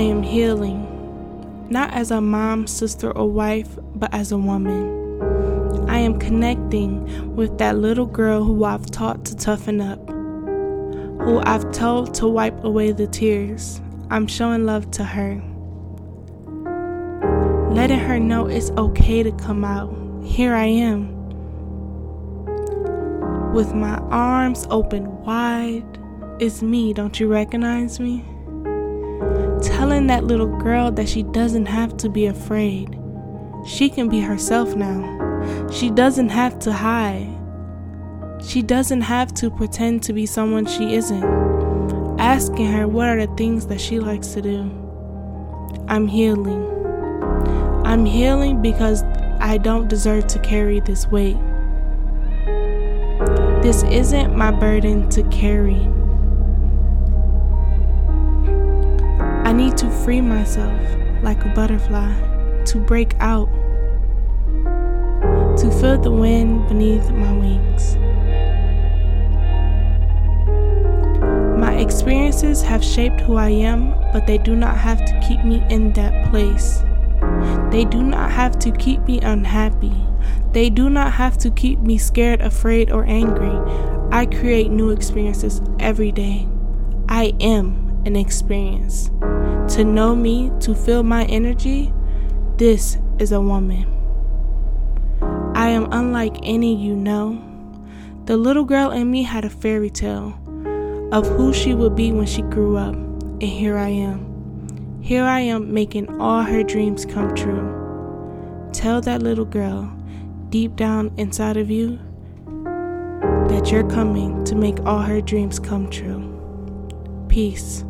I am healing, not as a mom, sister, or wife, but as a woman. I am connecting with that little girl who I've taught to toughen up, who I've told to wipe away the tears. I'm showing love to her. Letting her know it's okay to come out. Here I am. With my arms open wide. It's me, don't you recognize me? Telling that little girl that she doesn't have to be afraid. She can be herself now. She doesn't have to hide. She doesn't have to pretend to be someone she isn't. Asking her what are the things that she likes to do. I'm healing. I'm healing because I don't deserve to carry this weight. This isn't my burden to carry. To free myself like a butterfly, to break out to feel the wind beneath my wings. My experiences have shaped who I am, but they do not have to keep me in that place. They do not have to keep me unhappy. They do not have to keep me scared, afraid, or angry. I create new experiences every day. I am an experience. To know me, to feel my energy, this is a woman. I am unlike any you know. The little girl in me had a fairy tale of who she would be when she grew up, and here I am. Here I am making all her dreams come true. Tell that little girl deep down inside of you that you're coming to make all her dreams come true. Peace.